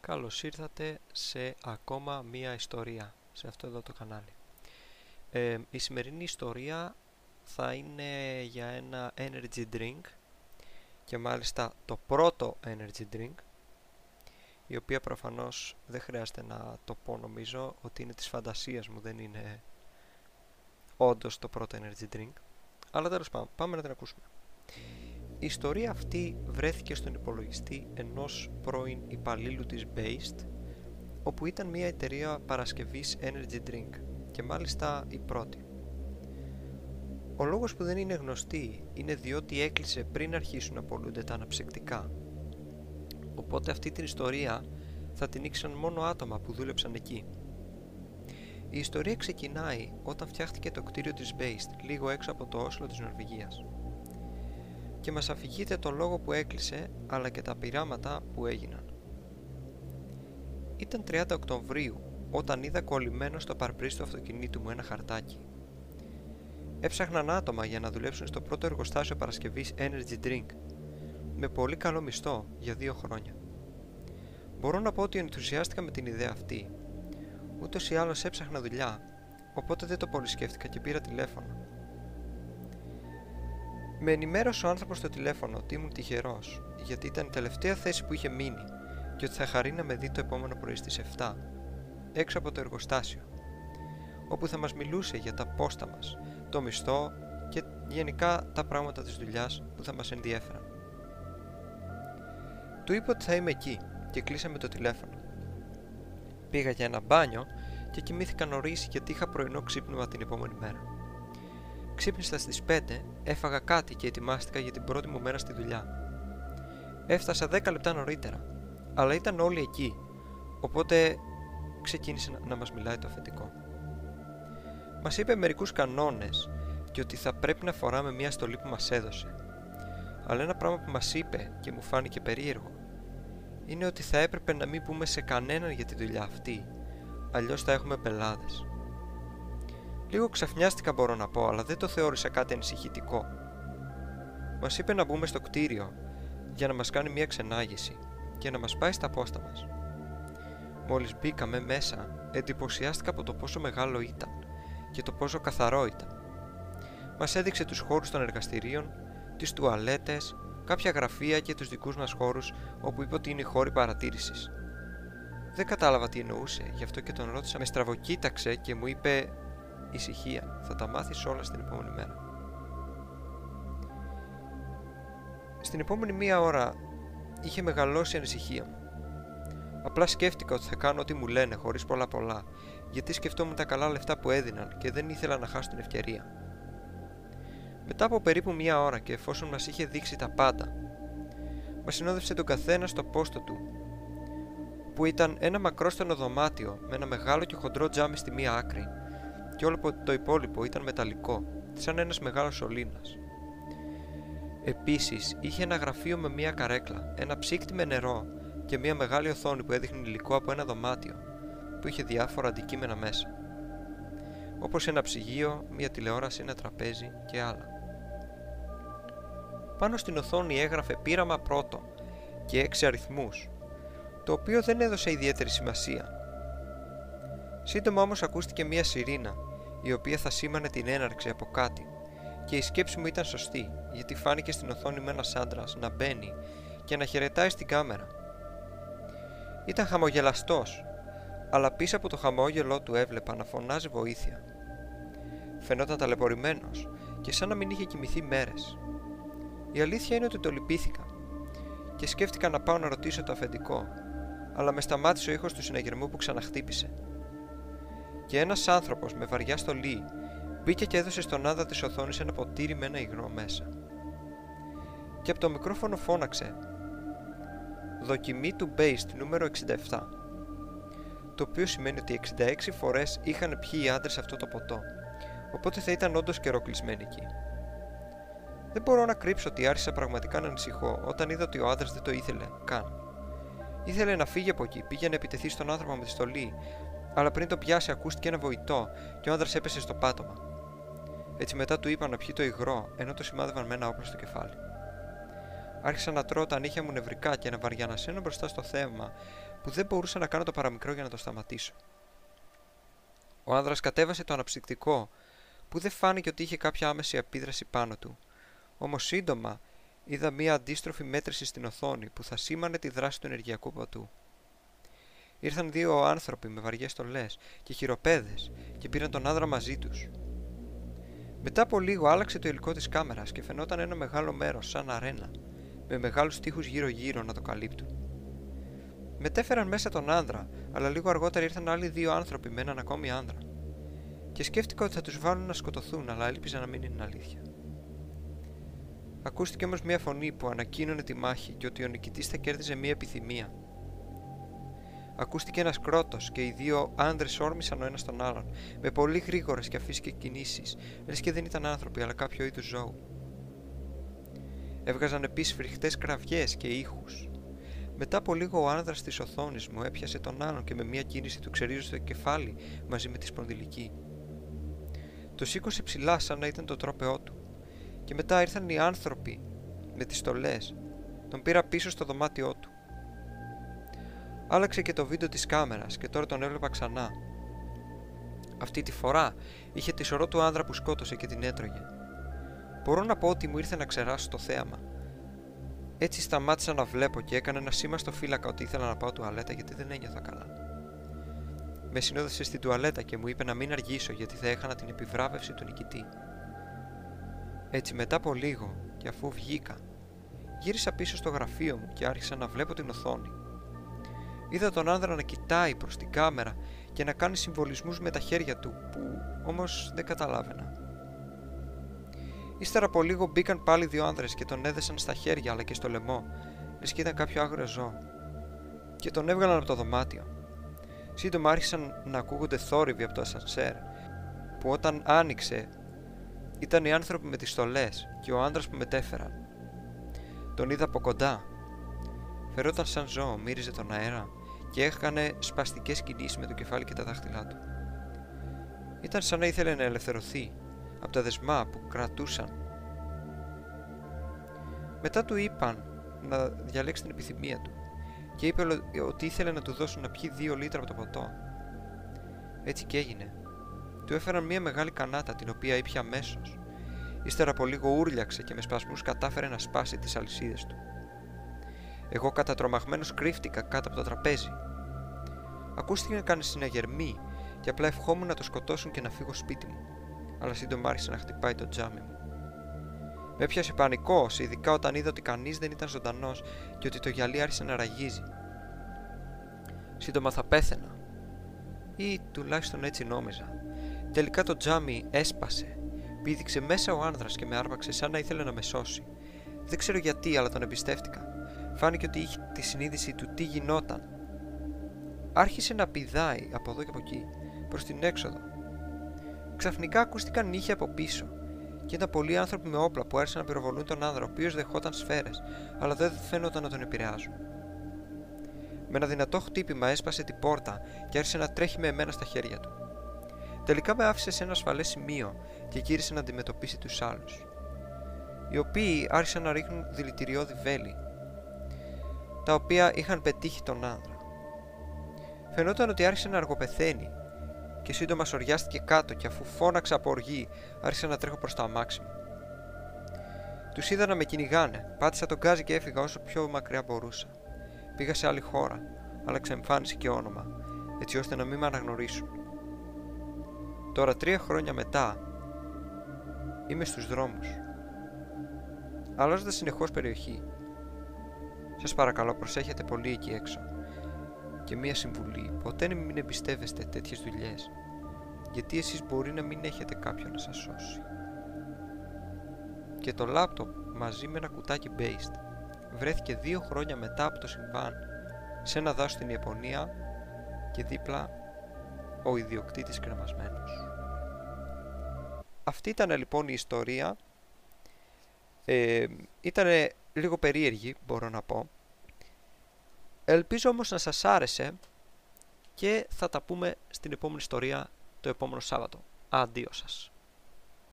Καλώς ήρθατε σε ακόμα μία ιστορία σε αυτό εδώ το κανάλι. Ε, η σημερινή ιστορία θα είναι για ένα energy drink και μάλιστα το πρώτο energy drink η οποία προφανώς δεν χρειάζεται να το πω νομίζω ότι είναι της φαντασίας μου δεν είναι όντως το πρώτο energy drink αλλά τέλος πάντων πάμε να την ακούσουμε. Η ιστορία αυτή βρέθηκε στον υπολογιστή ενός πρώην υπαλλήλου της Based όπου ήταν μια εταιρεία παρασκευής energy drink και μάλιστα η πρώτη. Ο λόγος που δεν είναι γνωστή είναι διότι έκλεισε πριν αρχίσουν να πολλούνται τα αναψυκτικά. Οπότε αυτή την ιστορία θα την ήξεραν μόνο άτομα που δούλεψαν εκεί. Η ιστορία ξεκινάει όταν φτιάχτηκε το κτίριο της Based λίγο έξω από το Όσλο της Νορβηγίας και μας αφηγείτε το λόγο που έκλεισε αλλά και τα πειράματα που έγιναν. Ήταν 30 Οκτωβρίου όταν είδα κολλημένο στο παρπρί του αυτοκινήτου μου ένα χαρτάκι. Έψαχναν άτομα για να δουλέψουν στο πρώτο εργοστάσιο παρασκευής Energy Drink με πολύ καλό μισθό για δύο χρόνια. Μπορώ να πω ότι ενθουσιάστηκα με την ιδέα αυτή. Ούτως ή άλλως έψαχνα δουλειά, οπότε δεν το πολύ σκέφτηκα και πήρα τηλέφωνο. Με ενημέρωσε ο άνθρωπος στο τηλέφωνο ότι ήμουν τυχερός, γιατί ήταν η τελευταία θέση που είχε μείνει και ότι θα χαρεί να με δει το επόμενο πρωί στις 7, έξω από το εργοστάσιο, όπου θα μας μιλούσε για τα πόστα μας, το μισθό και γενικά τα πράγματα της δουλειάς που θα μας ενδιέφεραν. Του είπα ότι θα είμαι εκεί και κλείσαμε το τηλέφωνο. Πήγα για ένα μπάνιο και κοιμήθηκα νωρίς γιατί είχα πρωινό ξύπνημα την επόμενη μέρα. Ξύπνησα στις 5, έφαγα κάτι και ετοιμάστηκα για την πρώτη μου μέρα στη δουλειά. Έφτασα 10 λεπτά νωρίτερα, αλλά ήταν όλοι εκεί, οπότε ξεκίνησε να μας μιλάει το αφεντικό. Μας είπε μερικούς κανόνες και ότι θα πρέπει να φοράμε μια στολή που μας έδωσε. Αλλά ένα πράγμα που μας είπε και μου φάνηκε περίεργο είναι ότι θα έπρεπε να μην πούμε σε κανέναν για τη δουλειά αυτή, αλλιώς θα έχουμε πελάδες. Λίγο ξαφνιάστηκα μπορώ να πω, αλλά δεν το θεώρησα κάτι ενσυχητικό. Μας είπε να μπούμε στο κτίριο για να μας κάνει μια ξενάγηση και να μας πάει στα πόστα μας. Μόλις μπήκαμε μέσα, εντυπωσιάστηκα από το πόσο μεγάλο ήταν και το πόσο καθαρό ήταν. Μας έδειξε τους χώρους των εργαστηρίων, τις τουαλέτες, κάποια γραφεία και τους δικούς μας χώρους όπου είπε ότι είναι χώροι παρατήρησης. Δεν κατάλαβα τι εννοούσε, γι' αυτό και τον ρώτησα. Με στραβοκοίταξε και μου είπε Ησυχία, θα τα μάθεις όλα στην επόμενη μέρα. Στην επόμενη μία ώρα είχε μεγαλώσει η ανησυχία μου. Απλά σκέφτηκα ότι θα κάνω ό,τι μου λένε χωρίς πολλά πολλά, γιατί σκεφτόμουν τα καλά λεφτά που έδιναν και δεν ήθελα να χάσω την ευκαιρία. Μετά από περίπου μία ώρα και εφόσον μας είχε δείξει τα πάντα, μας συνόδευσε τον καθένα στο πόστο του, που ήταν ένα μακρόστενο δωμάτιο με ένα μεγάλο και χοντρό τζάμι στη μία άκρη και όλο το υπόλοιπο ήταν μεταλλικό, σαν ένας μεγάλος σωλήνας. Επίσης, είχε ένα γραφείο με μία καρέκλα, ένα ψύκτη με νερό και μία μεγάλη οθόνη που έδειχνε υλικό από ένα δωμάτιο, που είχε διάφορα αντικείμενα μέσα. Όπως ένα ψυγείο, μία τηλεόραση, ένα τραπέζι και άλλα. Πάνω στην οθόνη έγραφε πείραμα πρώτο και έξι αριθμούς, το οποίο δεν έδωσε ιδιαίτερη σημασία. Σύντομα όμως ακούστηκε μία σιρήνα η οποία θα σήμανε την έναρξη από κάτι. Και η σκέψη μου ήταν σωστή, γιατί φάνηκε στην οθόνη με ένας άντρας να μπαίνει και να χαιρετάει στην κάμερα. Ήταν χαμογελαστός, αλλά πίσω από το χαμόγελό του έβλεπα να φωνάζει βοήθεια. Φαινόταν ταλαιπωρημένος και σαν να μην είχε κοιμηθεί μέρες. Η αλήθεια είναι ότι το λυπήθηκα και σκέφτηκα να πάω να ρωτήσω το αφεντικό, αλλά με σταμάτησε ο ήχος του συναγερμού που ξαναχτύπησε και ένας άνθρωπος με βαριά στολή μπήκε και έδωσε στον άδα της οθόνης ένα ποτήρι με ένα υγρό μέσα. Και από το μικρόφωνο φώναξε «Δοκιμή του Based νούμερο 67» το οποίο σημαίνει ότι 66 φορές είχαν πιει οι άντρες αυτό το ποτό, οπότε θα ήταν όντως καιροκλεισμένοι εκεί. Δεν μπορώ να κρύψω ότι άρχισα πραγματικά να ανησυχώ όταν είδα ότι ο άντρας δεν το ήθελε καν. Ήθελε να φύγει από εκεί, πήγε να επιτεθεί στον άνθρωπο με τη στολή, αλλά πριν το πιάσει ακούστηκε ένα βοητό και ο άντρα έπεσε στο πάτωμα. Έτσι μετά του είπα να πιει το υγρό, ενώ το σημάδευαν με ένα όπλο στο κεφάλι. Άρχισα να τρώω τα νύχια μου νευρικά και να βαριανασένω μπροστά στο θέμα που δεν μπορούσα να κάνω το παραμικρό για να το σταματήσω. Ο άνδρας κατέβασε το αναψυκτικό που δεν φάνηκε ότι είχε κάποια άμεση επίδραση πάνω του. Όμως σύντομα είδα μία αντίστροφη μέτρηση στην οθόνη που θα σήμανε τη δράση του ενεργειακού πατού. Ήρθαν δύο άνθρωποι με βαριές στολές και χειροπέδες και πήραν τον άνδρα μαζί τους. Μετά από λίγο άλλαξε το υλικό της κάμερας και φαινόταν ένα μεγάλο μέρος σαν αρένα με μεγάλους τείχους γύρω γύρω να το καλύπτουν. Μετέφεραν μέσα τον άνδρα, αλλά λίγο αργότερα ήρθαν άλλοι δύο άνθρωποι με έναν ακόμη άνδρα. Και σκέφτηκα ότι θα τους βάλουν να σκοτωθούν, αλλά έλπιζα να μην είναι αλήθεια. Ακούστηκε όμως μια φωνή που ανακοίνωνε τη μάχη και ότι ο νικητής θα κέρδιζε μια επιθυμία. Ακούστηκε ένας κρότος και οι δύο άντρες όρμησαν ο ένας τον άλλον, με πολύ γρήγορες και αφύσικες κινήσεις, λες και δεν ήταν άνθρωποι αλλά κάποιο είδους ζώου. Έβγαζαν επίσης φρικτές κραυγές και ήχους. Μετά από λίγο ο άνδρας της οθόνης μου έπιασε τον άλλον και με μια κίνηση του ξερίζωσε το κεφάλι μαζί με τη σπονδυλική. Το σήκωσε ψηλά σαν να ήταν το τρόπεό του και μετά ήρθαν οι άνθρωποι με τις στολές. Τον πήρα πίσω στο δωμάτιό του. Άλλαξε και το βίντεο της κάμερας και τώρα τον έβλεπα ξανά. Αυτή τη φορά είχε τη σωρό του άνδρα που σκότωσε και την έτρωγε. Μπορώ να πω ότι μου ήρθε να ξεράσω το θέαμα. Έτσι σταμάτησα να βλέπω και έκανα ένα σήμα στο φύλακα ότι ήθελα να πάω τουαλέτα γιατί δεν ένιωθα καλά. Με συνόδευσε στην τουαλέτα και μου είπε να μην αργήσω γιατί θα έχανα την επιβράβευση του νικητή. Έτσι μετά από λίγο και αφού βγήκα, γύρισα πίσω στο γραφείο μου και άρχισα να βλέπω την οθόνη. Είδα τον άνδρα να κοιτάει προς την κάμερα και να κάνει συμβολισμούς με τα χέρια του που όμως δεν καταλάβαινα. Ύστερα από λίγο μπήκαν πάλι δύο άνδρες και τον έδεσαν στα χέρια αλλά και στο λαιμό, λες και ήταν κάποιο άγριο ζώο. Και τον έβγαλαν από το δωμάτιο. Σύντομα άρχισαν να ακούγονται θόρυβοι από το ασανσέρ, που όταν άνοιξε ήταν οι άνθρωποι με τις στολές και ο άντρας που μετέφεραν. Τον είδα από κοντά. Φερόταν σαν ζώο, μύριζε τον αέρα και έκανε σπαστικές κινήσεις με το κεφάλι και τα δάχτυλά του. Ήταν σαν να ήθελε να ελευθερωθεί από τα δεσμά που κρατούσαν. Μετά του είπαν να διαλέξει την επιθυμία του και είπε ότι ήθελε να του δώσουν να πιει δύο λίτρα από το ποτό. Έτσι και έγινε. Του έφεραν μια μεγάλη κανάτα την οποία ήπια αμέσως. Ύστερα από λίγο ούρλιαξε και με σπασμούς κατάφερε να σπάσει τις αλυσίδες του. Εγώ κατατρομαγμένος κρύφτηκα κάτω από το τραπέζι. Ακούστηκε να κάνει συναγερμή και απλά ευχόμουν να το σκοτώσουν και να φύγω σπίτι μου, αλλά σύντομα άρχισε να χτυπάει το τζάμι μου. Με έπιασε πανικό, ειδικά όταν είδα ότι κανείς δεν ήταν ζωντανός και ότι το γυαλί άρχισε να ραγίζει. Σύντομα θα πέθαινα. Ή τουλάχιστον έτσι νόμιζα. Τελικά το τζάμι έσπασε. Πήδηξε μέσα ο άνδρας και με άρπαξε σαν να ήθελε να με σώσει. Δεν ξέρω γιατί, αλλά τον εμπιστεύτηκα. Φάνηκε ότι είχε τη συνείδηση του τι γινόταν. Άρχισε να πηδάει από εδώ και από εκεί, προς την έξοδο. Ξαφνικά ακούστηκαν νύχια από πίσω και ήταν πολλοί άνθρωποι με όπλα που άρχισαν να πυροβολούν τον άνδρα, ο οποίος δεχόταν σφαίρες, αλλά δεν φαίνονταν να τον επηρεάζουν. Με ένα δυνατό χτύπημα έσπασε την πόρτα και άρχισε να τρέχει με εμένα στα χέρια του. Τελικά με άφησε σε ένα ασφαλές σημείο και γύρισε να αντιμετωπίσει τους άλλους, οι οποίοι άρχισαν να ρίχνουν δηλητηριώδη βέλη, τα οποία είχαν πετύχει τον άνδρα. Φαινόταν ότι άρχισε να αργοπεθαίνει και σύντομα σοριάστηκε κάτω και αφού φώναξα από οργή άρχισα να τρέχω προς το αμάξι μου. Τους είδα να με κυνηγάνε, πάτησα τον γκάζι και έφυγα όσο πιο μακριά μπορούσα. Πήγα σε άλλη χώρα, αλλά ξεμφάνισε και όνομα, έτσι ώστε να μην με αναγνωρίσουν. Τώρα τρία χρόνια μετά είμαι στους δρόμους. Αλλάζοντας συνεχώς περιοχή. Σας παρακαλώ προσέχετε πολύ εκεί έξω. Και μία συμβουλή, ποτέ μην εμπιστεύεστε τέτοιες δουλειές. Γιατί εσείς μπορεί να μην έχετε κάποιον να σας σώσει. Και το λάπτοπ μαζί με ένα κουτάκι based βρέθηκε δύο χρόνια μετά από το συμβάν σε ένα δάσος στην Ιαπωνία και δίπλα ο ιδιοκτήτης κρεμασμένος. Αυτή ήταν λοιπόν η ιστορία. Ε, ήταν λίγο περίεργη μπορώ να πω. Ελπίζω όμως να σας άρεσε και θα τα πούμε στην επόμενη ιστορία το επόμενο Σάββατο. Αντίο σας.